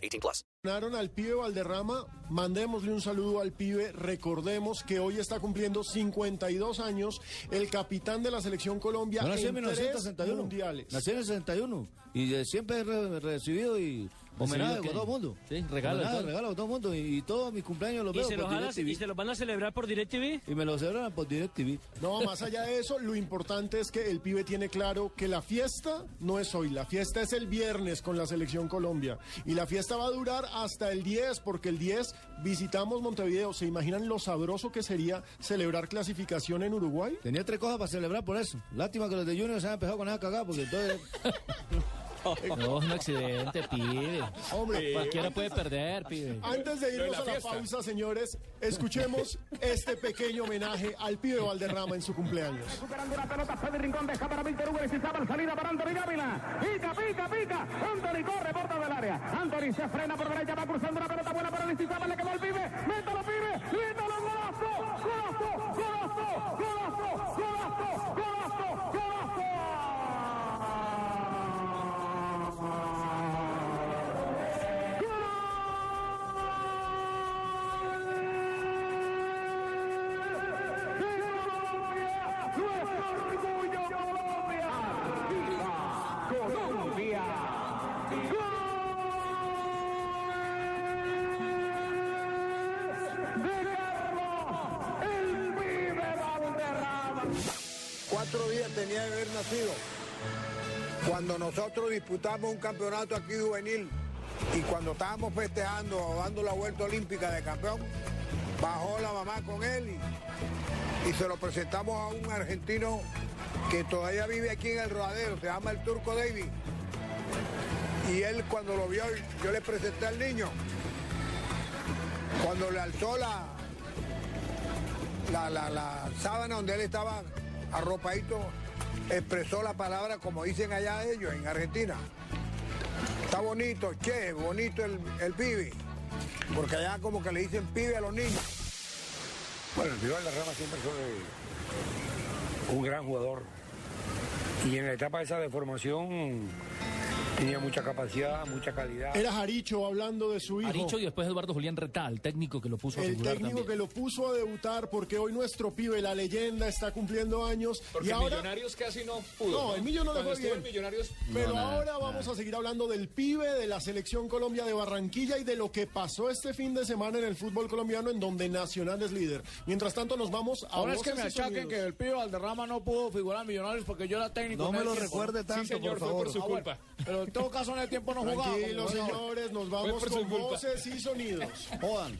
18 plus. Ganaron al pibe Valderrama, mandémosle un saludo al pibe, recordemos que hoy está cumpliendo 52 años el capitán de la selección Colombia nací en en tres 1961. mundiales. Nací en el 61 y siempre he re- recibido y homenaje con todo el mundo. Sí, regalo, Homenaje, todo. regalo con todo el mundo y, y todos mis cumpleaños los ¿Y veo se, por los a, DirecTV. ¿Y se los van a celebrar por DirecTV? Y me lo celebran por DirecTV. No, más allá de eso, lo importante es que el pibe tiene claro que la fiesta no es hoy, la fiesta es el viernes con la selección Colombia. Y la fiesta va a durar hasta el 10, porque el 10 visitamos Montevideo. ¿Se imaginan lo sabroso que sería celebrar clasificación en Uruguay? Tenía tres cosas para celebrar por eso. Lástima que los de Junior se han empezado con esa cagada porque entonces... No, es un accidente, pibe. Hombre, Cualquiera puede perder, pibe. Antes de irnos a la pausa, señores, escuchemos este pequeño homenaje al pibe Valderrama en su cumpleaños. Recuperando la pelota, Fede Rincón deja para Víctor Hugo, necesitaba salida para Anthony Dávila. Pica, pica, pica. Anthony corre, porta del área. Anthony se frena por derecha, va cruzando la pelota buena para Necesitaba, le quedó el pibe. Métalo, pibe. Métalo. Golazo, golazo, golazo, Cuatro días tenía de haber nacido. Cuando nosotros disputamos un campeonato aquí juvenil y cuando estábamos festejando o dando la vuelta olímpica de campeón, bajó la mamá con él y, y se lo presentamos a un argentino que todavía vive aquí en el rodadero, se llama el Turco David. Y él cuando lo vio, yo le presenté al niño. Cuando le alzó la, la, la, la sábana donde él estaba arropadito, expresó la palabra como dicen allá ellos en Argentina. Está bonito, che, bonito el, el pibe. Porque allá como que le dicen pibe a los niños. Bueno, el rival de Rama siempre fue un gran jugador. Y en la etapa esa de formación tenía mucha capacidad, mucha calidad. Era Jaricho hablando de su hijo. Aricho y después Eduardo Julián Retal, el técnico que lo puso a El figurar técnico también. que lo puso a debutar porque hoy nuestro pibe, la leyenda, está cumpliendo años. Porque y ahora, Millonarios casi no pudo. No, el Millo no le fue bien. Millonarios, Pero No, nada, ahora vamos a seguir hablando del pibe, de la selección Colombia de Barranquilla y de lo que pasó este fin de semana en el fútbol colombiano en donde Nacional es líder. Mientras tanto nos vamos a Ahora es que me achaquen que el pibe Valderrama no pudo figurar en Millonarios porque yo era técnico. No me el lo recuerde tanto, sí, señor, por fue favor. por su Ah, bueno, culpa. Pero en todo caso en el tiempo no jugaba. Tranquilos, señores, nos vamos con voces y sonidos. Jodan.